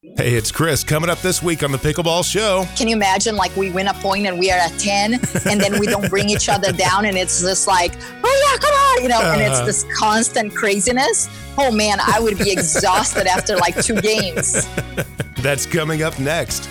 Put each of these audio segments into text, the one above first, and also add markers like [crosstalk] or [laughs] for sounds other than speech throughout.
Hey, it's Chris coming up this week on the Pickleball Show. Can you imagine like we win a point and we are at 10 and then we don't bring each other down and it's just like, oh yeah, come on, you know, and it's uh. this constant craziness. Oh man, I would be exhausted after like two games. [laughs] That's coming up next.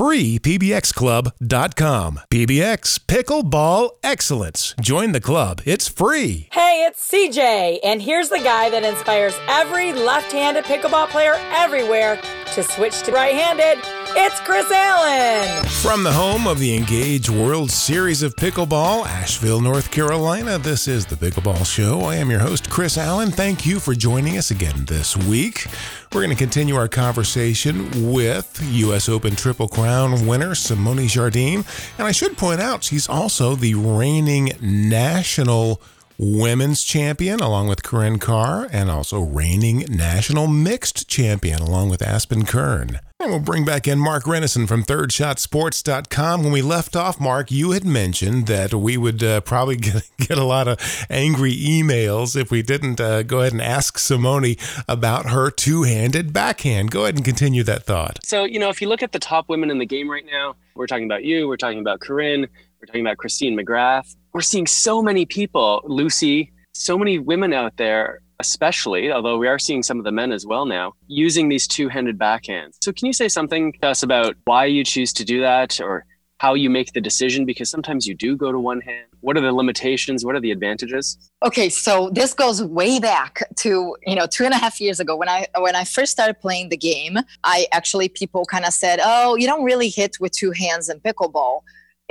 freepbxclub.com. PBX Pickleball Excellence. Join the club. It's free. Hey, it's CJ, and here's the guy that inspires every left handed pickleball player everywhere to switch to right handed. It's Chris Allen. From the home of the Engage World Series of Pickleball, Asheville, North Carolina, this is the Pickleball Show. I am your host, Chris Allen. Thank you for joining us again this week. We're going to continue our conversation with U.S. Open Triple Crown winner Simone Jardim. And I should point out, she's also the reigning national women's champion along with Corinne Carr and also reigning national mixed champion along with Aspen Kern. And we'll bring back in Mark Renneson from ThirdShotSports.com. When we left off, Mark, you had mentioned that we would uh, probably [laughs] get, get, a lot of angry emails if we didn't uh, go ahead and ask Simone about her two handed backhand. Go ahead and continue that thought. So, you know, if you look at the top women in the game right now, we're talking about you, we're talking about Corinne, we're talking about Christine McGrath. We're seeing so many people, Lucy, so many women out there especially, although we are seeing some of the men as well now, using these two handed backhands. So, can you say something to us about why you choose to do that or how you make the decision? Because sometimes you do go to one hand. What are the limitations? What are the advantages? Okay, so this goes way back to you know two and a half years ago when I when I first started playing the game. I actually people kind of said, "Oh, you don't really hit with two hands in pickleball."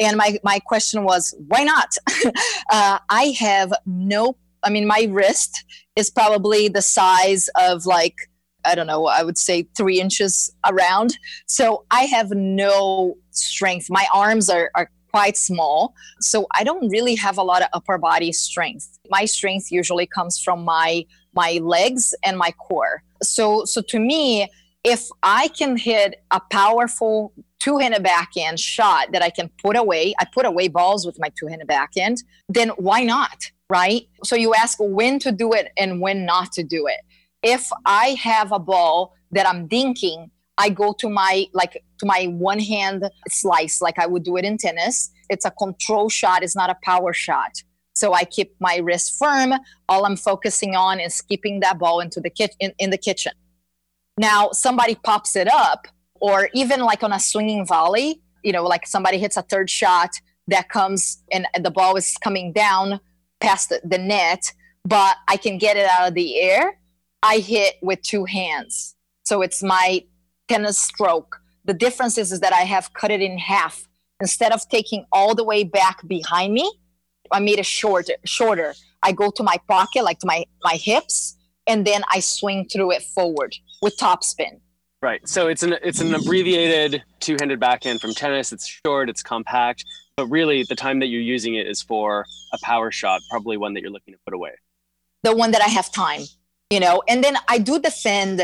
And my, my question was, why not? [laughs] uh, I have no I mean, my wrist is probably the size of like, I don't know, I would say three inches around. So I have no strength. My arms are, are quite small. So I don't really have a lot of upper body strength. My strength usually comes from my my legs and my core. So so to me, if I can hit a powerful two-handed backhand shot that I can put away, I put away balls with my two-handed backhand, then why not? Right? So you ask when to do it and when not to do it. If I have a ball that I'm dinking, I go to my like to my one hand slice like I would do it in tennis. It's a control shot, it's not a power shot. So I keep my wrist firm. All I'm focusing on is keeping that ball into the kitchen in, in the kitchen. Now somebody pops it up, or even like on a swinging volley, you know, like somebody hits a third shot that comes and the ball is coming down past the, the net, but I can get it out of the air. I hit with two hands. So it's my tennis stroke. The difference is, is that I have cut it in half. Instead of taking all the way back behind me, I made it shorter. Shorter. I go to my pocket, like to my my hips, and then I swing through it forward with topspin. Right. So it's an it's an abbreviated two-handed backhand from tennis. It's short. It's compact. But really, the time that you're using it is for a power shot, probably one that you're looking to put away. The one that I have time, you know, and then I do defend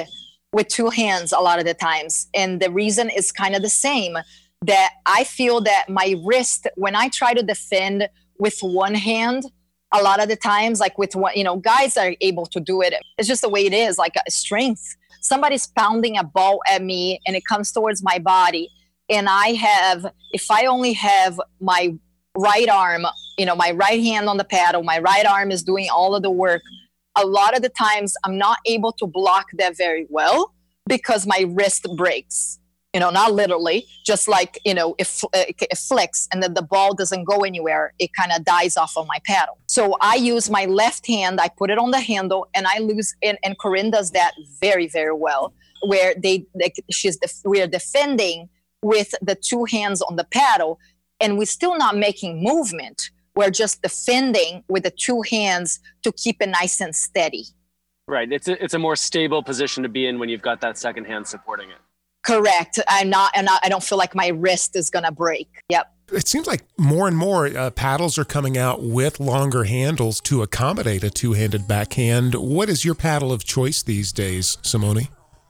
with two hands a lot of the times. And the reason is kind of the same that I feel that my wrist, when I try to defend with one hand, a lot of the times, like with one, you know, guys are able to do it. It's just the way it is, like a strength. Somebody's pounding a ball at me and it comes towards my body and I have, if I only have my right arm, you know, my right hand on the paddle, my right arm is doing all of the work. A lot of the times I'm not able to block that very well because my wrist breaks. You know, not literally, just like, you know, if uh, it flicks and then the ball doesn't go anywhere, it kind of dies off of my paddle. So I use my left hand, I put it on the handle, and I lose. And, and Corinne does that very, very well, where they, like, she's, def- we're defending with the two hands on the paddle and we're still not making movement we're just defending with the two hands to keep it nice and steady right it's a, it's a more stable position to be in when you've got that second hand supporting it Correct. I'm not, and I don't feel like my wrist is gonna break. Yep. It seems like more and more uh, paddles are coming out with longer handles to accommodate a two-handed backhand. What is your paddle of choice these days, Simone?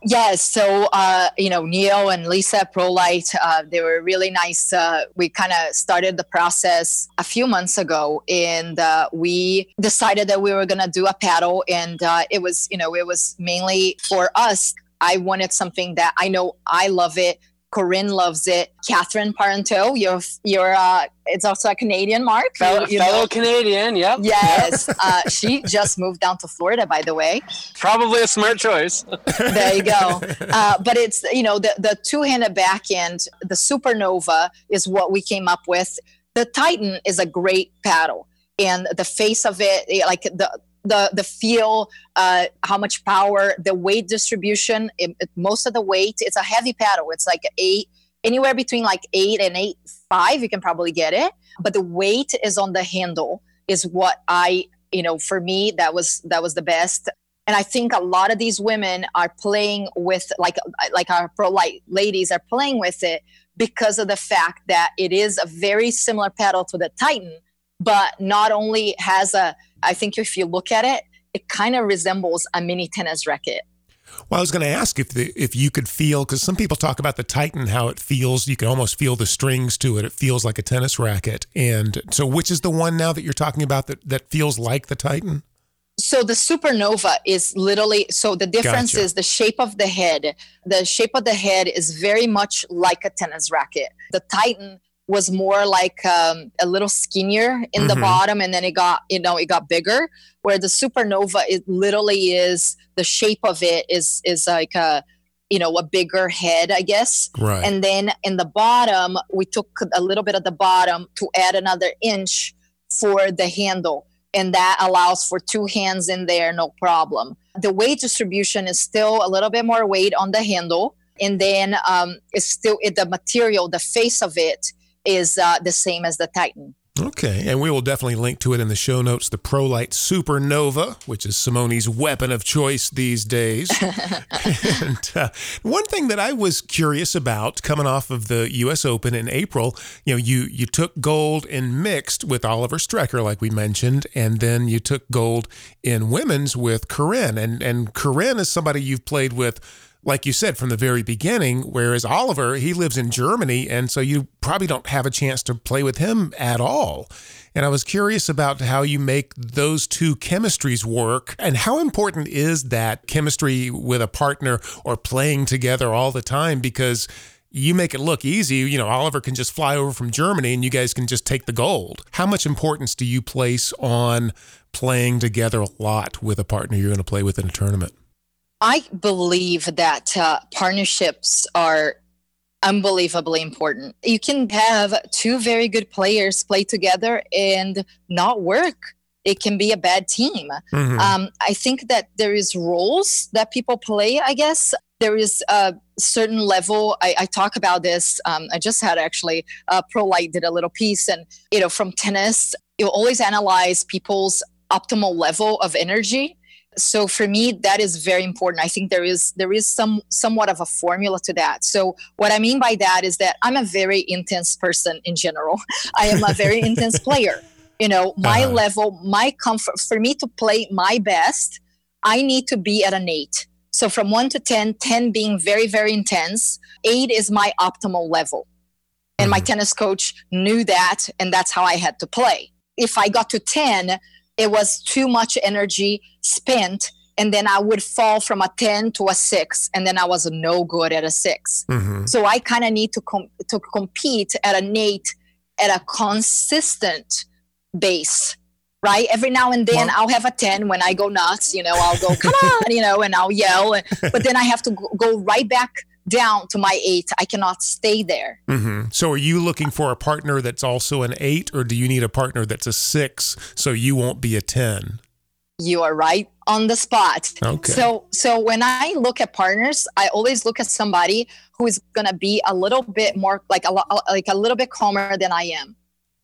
Yes, so uh, you know, Neil and Lisa ProLite, uh, they were really nice. Uh, we kind of started the process a few months ago, and uh, we decided that we were going to do a paddle, and uh, it was, you know, it was mainly for us. I wanted something that I know I love it. Corinne loves it. Catherine Parenteau, you're you're uh, it's also a Canadian mark. Fellow, you, fellow Canadian, yep. Yes, [laughs] uh, she just moved down to Florida, by the way. Probably a smart choice. [laughs] there you go. Uh, but it's you know the the two handed back end, the Supernova is what we came up with. The Titan is a great paddle, and the face of it, like the the the feel, uh, how much power, the weight distribution. It, it, most of the weight, it's a heavy paddle. It's like eight, anywhere between like eight and eight five. You can probably get it, but the weight is on the handle. Is what I you know for me that was that was the best. And I think a lot of these women are playing with like like our ProLite ladies are playing with it because of the fact that it is a very similar pedal to the Titan, but not only has a I think if you look at it, it kind of resembles a mini tennis racket. Well, I was going to ask if the if you could feel because some people talk about the Titan how it feels. You can almost feel the strings to it. It feels like a tennis racket. And so, which is the one now that you're talking about that that feels like the Titan? So the Supernova is literally so the difference gotcha. is the shape of the head. The shape of the head is very much like a tennis racket. The Titan was more like um, a little skinnier in mm-hmm. the bottom and then it got you know it got bigger. Where the supernova it literally is the shape of it is is like a you know a bigger head i guess. Right. And then in the bottom we took a little bit of the bottom to add another inch for the handle. And that allows for two hands in there no problem. The weight distribution is still a little bit more weight on the handle. And then um, it's still it, the material the face of it is uh, the same as the Titan. Okay, and we will definitely link to it in the show notes. The ProLite Supernova, which is Simone's weapon of choice these days. [laughs] and uh, one thing that I was curious about coming off of the U.S. Open in April, you know, you you took gold in mixed with Oliver Strecker, like we mentioned, and then you took gold in women's with Corinne, and and Corinne is somebody you've played with like you said from the very beginning whereas oliver he lives in germany and so you probably don't have a chance to play with him at all and i was curious about how you make those two chemistries work and how important is that chemistry with a partner or playing together all the time because you make it look easy. You know, Oliver can just fly over from Germany and you guys can just take the gold. How much importance do you place on playing together a lot with a partner you're going to play with in a tournament? I believe that uh, partnerships are unbelievably important. You can have two very good players play together and not work. It can be a bad team. Mm-hmm. Um, I think that there is roles that people play. I guess there is a certain level. I, I talk about this. Um, I just had actually uh, ProLite did a little piece, and you know, from tennis, you always analyze people's optimal level of energy so for me that is very important. I think there is there is some somewhat of a formula to that. So what i mean by that is that i'm a very intense person in general. [laughs] I am a very intense player. You know my uh-huh. level my comfort for me to play my best i need to be at an 8 so from 1 to 10 10 being very very intense 8 is my optimal level. And my mm-hmm. tennis coach knew that and that's how i had to play. If i got to 10 it was too much energy spent and then I would fall from a 10 to a 6 and then I was no good at a 6. Mm-hmm. So I kind of need to com- to compete at an 8 at a consistent base. Right. Every now and then well, I'll have a 10 when I go nuts, you know, I'll go, come on, you know, and I'll yell. But then I have to go right back down to my eight. I cannot stay there. Mm-hmm. So, are you looking for a partner that's also an eight, or do you need a partner that's a six so you won't be a 10? You are right on the spot. Okay. So, so when I look at partners, I always look at somebody who is going to be a little bit more like a like a little bit calmer than I am,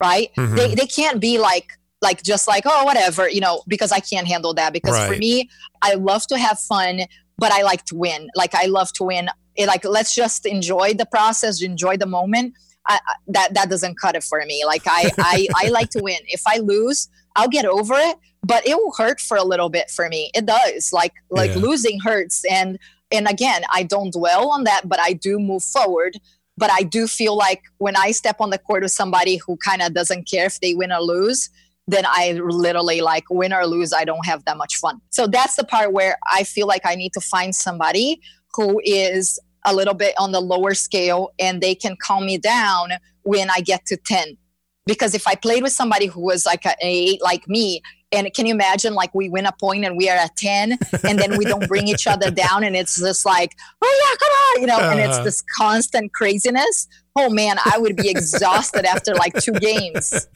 right? Mm-hmm. They they can't be like like just like oh whatever you know because I can't handle that because right. for me I love to have fun but I like to win. Like I love to win it, like let's just enjoy the process, enjoy the moment. I, that that doesn't cut it for me. Like I, [laughs] I I like to win. If I lose, I'll get over it, but it will hurt for a little bit for me. It does. Like like yeah. losing hurts, and and again, I don't dwell on that, but I do move forward. But I do feel like when I step on the court with somebody who kind of doesn't care if they win or lose, then I literally like win or lose, I don't have that much fun. So that's the part where I feel like I need to find somebody who is a little bit on the lower scale and they can calm me down when I get to 10. Because if I played with somebody who was like an eight like me, and can you imagine like we win a point and we are at 10 and then we don't bring each other down and it's just like, oh yeah, come on, you know, and it's uh-huh. this constant craziness. Oh man, I would be exhausted after like two games.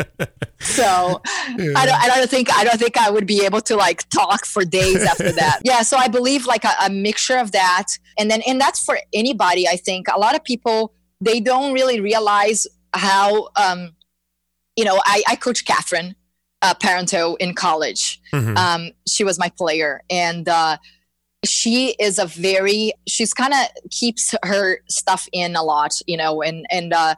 So yeah. I, don't, I don't think I don't think I would be able to like talk for days after that. [laughs] yeah, so I believe like a, a mixture of that, and then and that's for anybody. I think a lot of people they don't really realize how um, you know I, I coach Catherine uh, Parenteau in college. Mm-hmm. Um, she was my player, and uh, she is a very she's kind of keeps her stuff in a lot, you know, and and uh,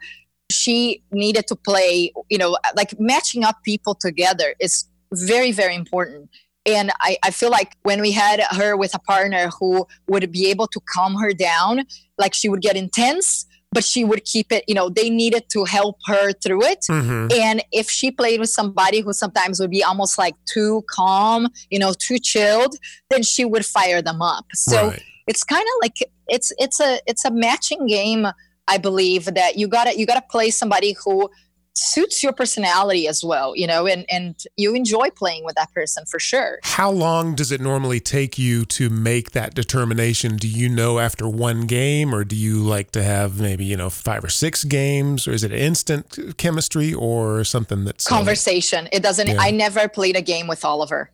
she needed to play, you know, like matching up people together is very very important. And I, I feel like when we had her with a partner who would be able to calm her down, like she would get intense, but she would keep it, you know, they needed to help her through it. Mm-hmm. And if she played with somebody who sometimes would be almost like too calm, you know, too chilled, then she would fire them up. So right. it's kind of like it's it's a it's a matching game, I believe, that you gotta you gotta play somebody who suits your personality as well, you know, and, and you enjoy playing with that person for sure. How long does it normally take you to make that determination? Do you know after one game or do you like to have maybe, you know, five or six games or is it instant chemistry or something that's uh, conversation? it doesn't, yeah. I never played a game with Oliver.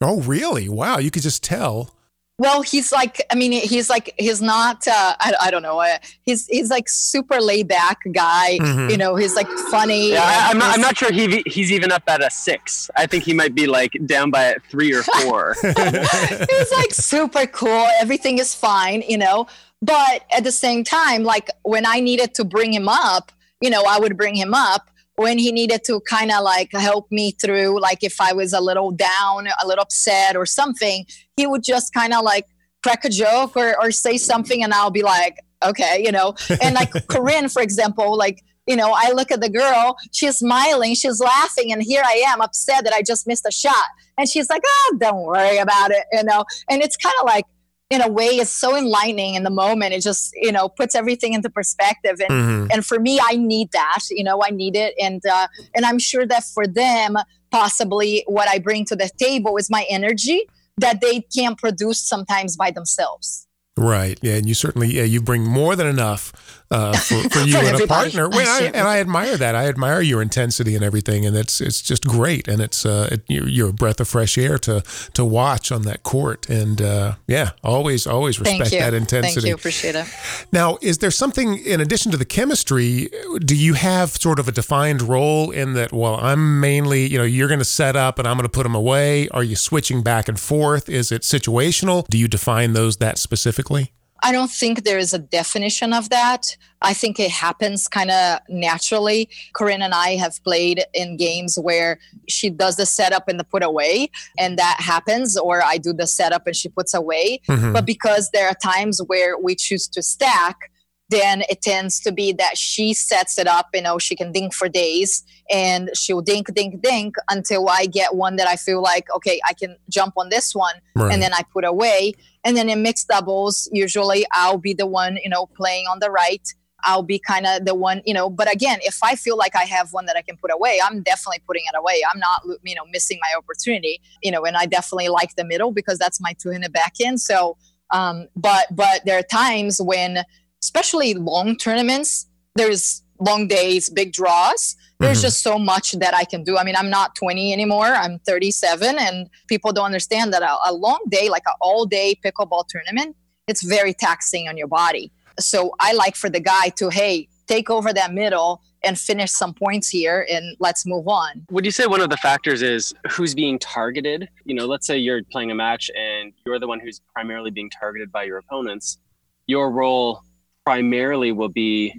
Oh, really? Wow. You could just tell. Well, he's like, I mean, he's like, he's not, uh, I, I don't know, uh, he's he's like super laid back guy. Mm-hmm. You know, he's like funny. Yeah, I, am not, I'm not sure he he's even up at a six. I think he might be like down by a three or four. [laughs] he's like super cool. Everything is fine, you know. But at the same time, like when I needed to bring him up, you know, I would bring him up when he needed to kind of like help me through like if i was a little down a little upset or something he would just kind of like crack a joke or, or say something and i'll be like okay you know? And like [laughs] corinne for example like you know i look at the girl she's smiling she's laughing and here i am upset that i just missed a shot. And she's like oh don't worry about it you know? And it's kind of like in a way is so enlightening in the moment. It just you know puts everything into perspective. And mm-hmm. and for me i need that you know i need it. And uh, and i'm sure that for them possibly what i bring to the table is my energy that they can't produce sometimes by themselves. Right. Yeah and you certainly yeah you bring more than enough uh, for, for, [laughs] you for and a partner. Well, I, and I admire that. I admire your intensity and everything, and it's it's just great. And it's uh, it, you're, you're, a breath of fresh air to to watch on that court. And uh, yeah, always always respect that intensity. Thank you, appreciate it. Now, is there something in addition to the chemistry? Do you have sort of a defined role in that? Well, I'm mainly you know you're going to set up and I'm going to put them away. Are you switching back and forth? Is it situational? Do you define those that specifically? I don't think there is a definition of that. I think it happens kind of naturally. Corinne and I have played in games where she does the setup and the put away, and that happens, or I do the setup and she puts away. Mm-hmm. But because there are times where we choose to stack, then it tends to be that she sets it up, you know, she can dink for days and she'll dink, dink, dink until I get one that I feel like, okay, I can jump on this one. Right. And then I put away. And then in mixed doubles, usually I'll be the one, you know, playing on the right. I'll be kind of the one, you know, but again, if I feel like I have one that I can put away, I'm definitely putting it away. I'm not, you know, missing my opportunity, you know, and I definitely like the middle because that's my two handed back end. So, um, but, but there are times when, especially long tournaments, there's long days, big draws. There's mm-hmm. just so much that I can do. I mean, I'm not 20 anymore. I'm 37, and people don't understand that a, a long day, like an all day pickleball tournament, it's very taxing on your body. So I like for the guy to, hey, take over that middle and finish some points here and let's move on. Would you say one of the factors is who's being targeted? You know, let's say you're playing a match and you're the one who's primarily being targeted by your opponents your role primarily will be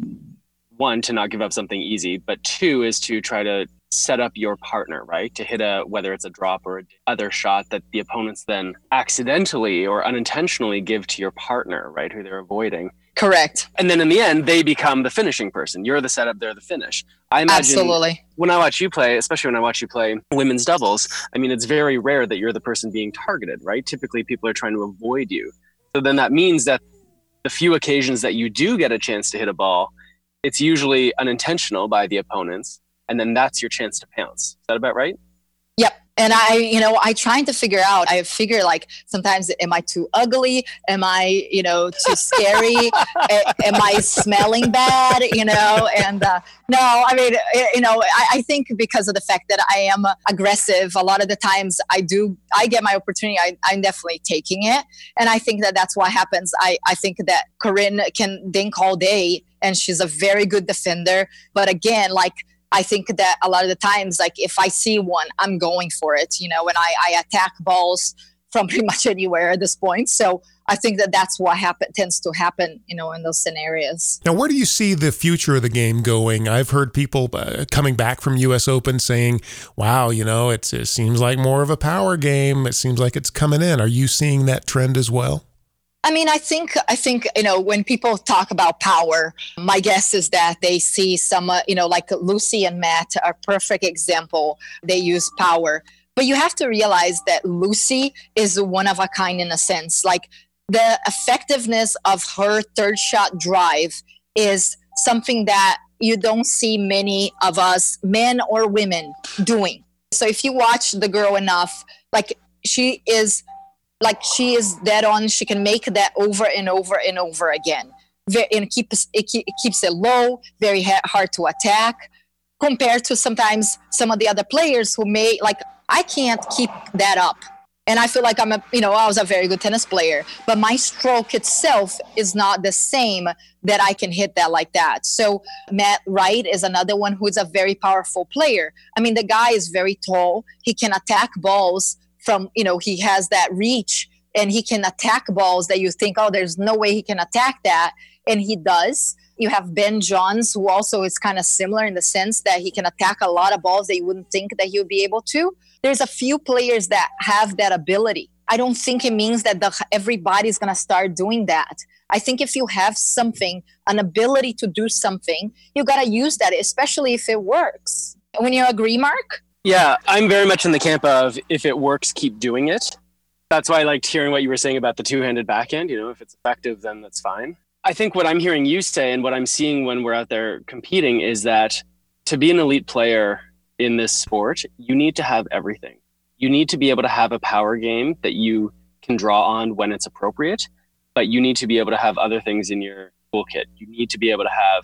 one to not give up something easy, but two is to try to set up your partner, right? To hit a whether it's a drop or other shot that the opponents then accidentally or unintentionally give to your partner, right? Who they're avoiding. Correct. And then in the end, they become the finishing person. You're the setup, they're the finish. I imagine Absolutely. when I watch you play, especially when I watch you play women's doubles, I mean, it's very rare that you're the person being targeted, right? Typically, people are trying to avoid you. So then that means that the few occasions that you do get a chance to hit a ball, it's usually unintentional by the opponents and then that's your chance to pounce. Is that about right? And I, you know, I trying to figure out. I figure like sometimes, am I too ugly? Am I, you know, too scary? [laughs] am I smelling bad? You know, and uh, no, I mean, eh, you know, I, I, think because of the fact that I am aggressive, a lot of the times I do, I get my opportunity. I, I'm definitely taking it, and I think that that's what happens. I, I think that corinne can think all day, and she's a very good defender. But again, like I think that a lot of the times, like if I see one, I'm going for it, you know, and I, I attack balls from [laughs] pretty much anywhere at this point. So I think that that's what happen tends to happen, you know, in those scenarios. Now, where do you see the future of the game going? I've heard people uh, coming back from U.S. Open saying, "Wow, you know, it seems like more of a power game. It seems like it's coming in." Are you seeing that trend as well? I mean, I think I think you know when people talk about power, my guess is that they see some, uh, you know, like Lucy and Matt are perfect example. They use power, but you have to realize that Lucy is one of a kind in a sense. Like the effectiveness of her third shot drive is something that you don't see many of us, men or women, doing. So if you watch the girl enough, like she is like she is dead on. She can make that over and over and over again. And keeps it, keeps it low very hard to attack compared to sometimes some of the other players who may like i can't keep that up. And i feel like i'm a you know i was a very good tennis player but my stroke itself is not the same that i can hit that like that. So matt wright is another one who's a very powerful player. I mean the guy is very tall. He can attack balls from you know he has that reach and he can attack balls that you think oh there's no way he can attack that. And he does. You have ben johns who also is kind of similar in the sense that he can attack a lot of balls that you wouldn't think that he would be able to. There's a few players that have that ability. I don't think it means that the, everybody's going to start doing that. I think if you have something an ability to do something you got to use that especially if it works. When you agree mark yeah, I'm very much in the camp of if it works, keep doing it. That's why I liked hearing what you were saying about the two handed backhand. You know, if it's effective, then that's fine. I think what I'm hearing you say and what I'm seeing when we're out there competing is that to be an elite player in this sport, you need to have everything. You need to be able to have a power game that you can draw on when it's appropriate, but you need to be able to have other things in your toolkit. You need to be able to have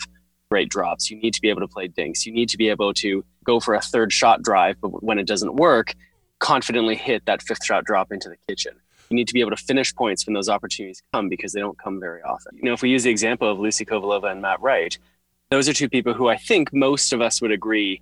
great drops. You need to be able to play dinks. You need to be able to go for a third shot drive, but when it doesn't work, confidently hit that fifth shot drop into the kitchen. You need to be able to finish points when those opportunities come because they don't come very often. You know, if we use the example of Lucy Kovalova and Matt Wright, those are two people who I think most of us would agree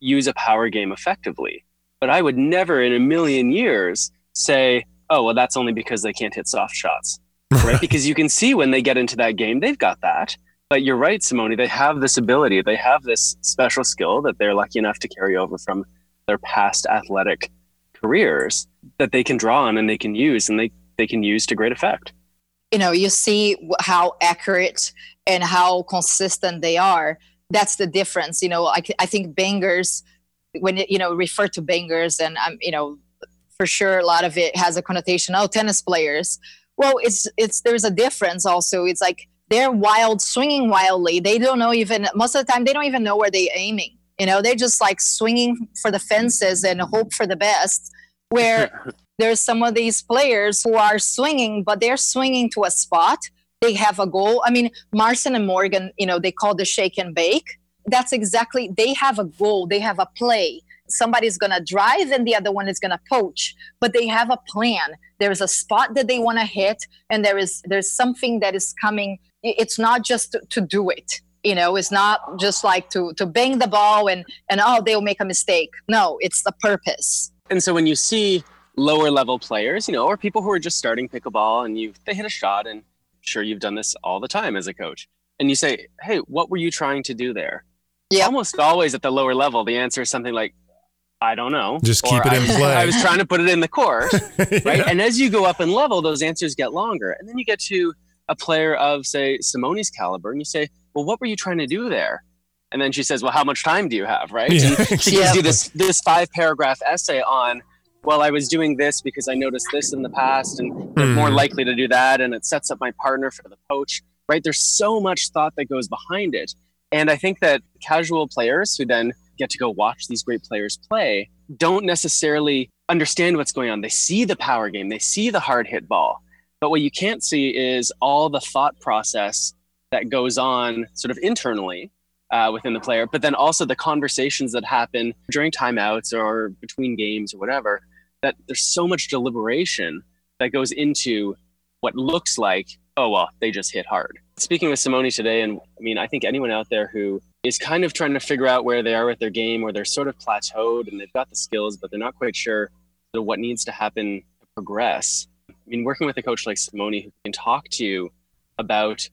use a power game effectively. But I would never in a million years say, oh, well, that's only because they can't hit soft shots. [laughs] Right? because you can see when they get into that game, they've got that. But you're right, Simone. They have this ability. They have this special skill that they're lucky enough to carry over from their past athletic careers that they can draw on and they can use and they, they can use to great effect. You know, you see how accurate and how consistent they are. That's the difference. You know, I, I think bangers, when, you know, refer to bangers and, um, you know, for sure a lot of it has a connotation, oh, tennis players. Well, it's, it's, there's a difference also. It's like, they're wild, swinging wildly. They don't know even, most of the time, they don't even know where they're aiming. You know, they're just like swinging for the fences and hope for the best. Where [laughs] there's some of these players who are swinging, but they're swinging to a spot. They have a goal. I mean, Marson and Morgan, you know, they call the shake and bake. That's exactly, they have a goal, they have a play. Somebody's going to drive and the other one is going to poach, but they have a plan. There's a spot that they want to hit, and there is there's something that is coming it's not just to, to do it you know it's not just like to to bang the ball and and oh they'll make a mistake no it's the purpose and so when you see lower level players you know or people who are just starting pickleball and you they hit a shot and sure you've done this all the time as a coach. And you say, Hey, what were you trying to do there? Yeah. Almost always at the lower level, the answer is something like, I don't know. Just keep Or it in I, [laughs] play. I was trying to put it in the course. [laughs] right? Yeah. And as you go up in level, those answers get longer. And then you get to a player of, say, Simone's caliber, and you say, Well, what were you trying to do there? And then she says, Well, how much time do you have? Right? Yeah. And she gives you this this five paragraph essay on, well, I was doing this because I noticed this in the past, and they're more Mhm. likely to do that, and it sets up my partner for the poach. Right? There's so much thought that goes behind it. And I think that casual players who then get to go watch these great players play don't necessarily understand what's going on. They see the power game, they see the hard hit ball. But what you can't see is all the thought process that goes on sort of internally uh, within the player, but then also the conversations that happen during timeouts or between games or whatever. That there's so much deliberation that goes into what looks like, oh, well, they just hit hard. Speaking with Simone today, and I mean, I think anyone out there who is kind of trying to figure out where they are with their game, or they're sort of plateaued and they've got the skills, but they're not quite sure what needs to happen to progress. I mean, working with a coach like Simone who can talk to you about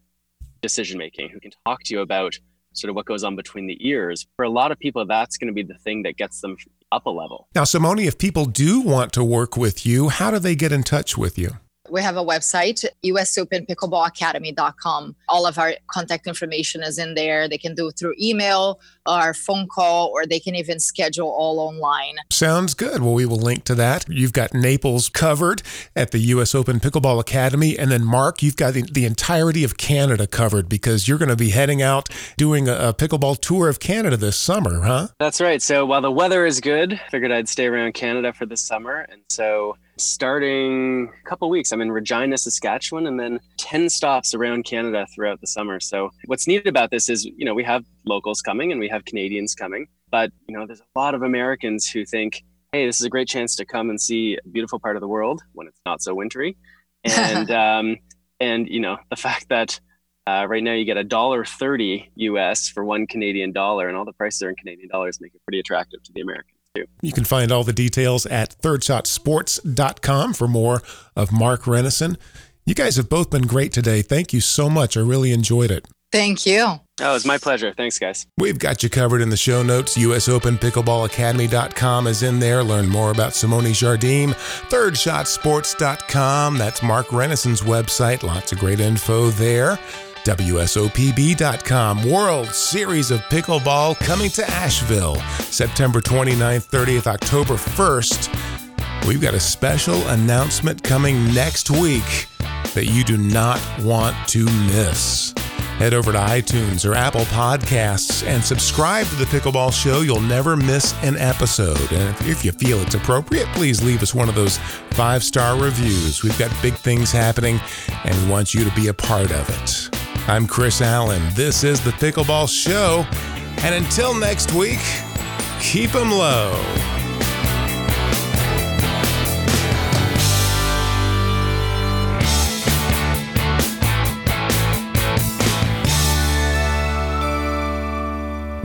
decision making, who can talk to you about sort of what goes on between the ears, for a lot of people, that's going to be the thing that gets them up a level. Now, Simone, if people do want to work with you, how do they get in touch with you? We have a website, usopenpickleballacademy.com. All of our contact information is in there. They can do it through email or phone call, or they can even schedule all online. Sounds good. Well, we will link to that. You've got Naples covered at the U.S. Open Pickleball Academy. And then, Mark, you've got the, the entirety of Canada covered because you're going to be heading out doing a, a pickleball tour of Canada this summer, huh? That's right. So while the weather is good, I figured I'd stay around Canada for the summer. And so starting a couple weeks, I'm in Regina, Saskatchewan, and then 10 stops around Canada throughout the summer. So what's neat about this is, you know, we have locals coming and we have Canadians coming, but, you know, there's a lot of Americans who think, hey, this is a great chance to come and see a beautiful part of the world when it's not so wintry. [laughs] And, um, and, you know, the fact that uh, right now you get a dollar thirty US for one Canadian dollar, and all the prices are in Canadian dollars, make it pretty attractive to the Americans too. You can find all the details at thirdshotsports.com for more of Mark Renneson. You guys have both been great today. Thank you so much. I really enjoyed it. Thank you. Oh, it's my pleasure. Thanks, guys. We've got you covered in the show notes. US Open Pickleball Academy.com is in there. Learn more about Simone Jardim. ThirdShotSports.com. That's Mark Renneson's website. Lots of great info there. WSOPB.com. World Series of Pickleball coming to Asheville September 29th, 30th, October 1st. We've got a special announcement coming next week that you do not want to miss. Head over to iTunes or Apple Podcasts and subscribe to the Pickleball Show. You'll never miss an episode. And if, you feel it's appropriate, please leave us one of those five star reviews. We've got big things happening and we want you to be a part of it. I'm Chris Allen. This is the Pickleball Show. And until next week, keep 'em low.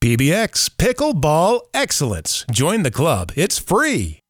PBX Pickleball Excellence. Join the club. It's free.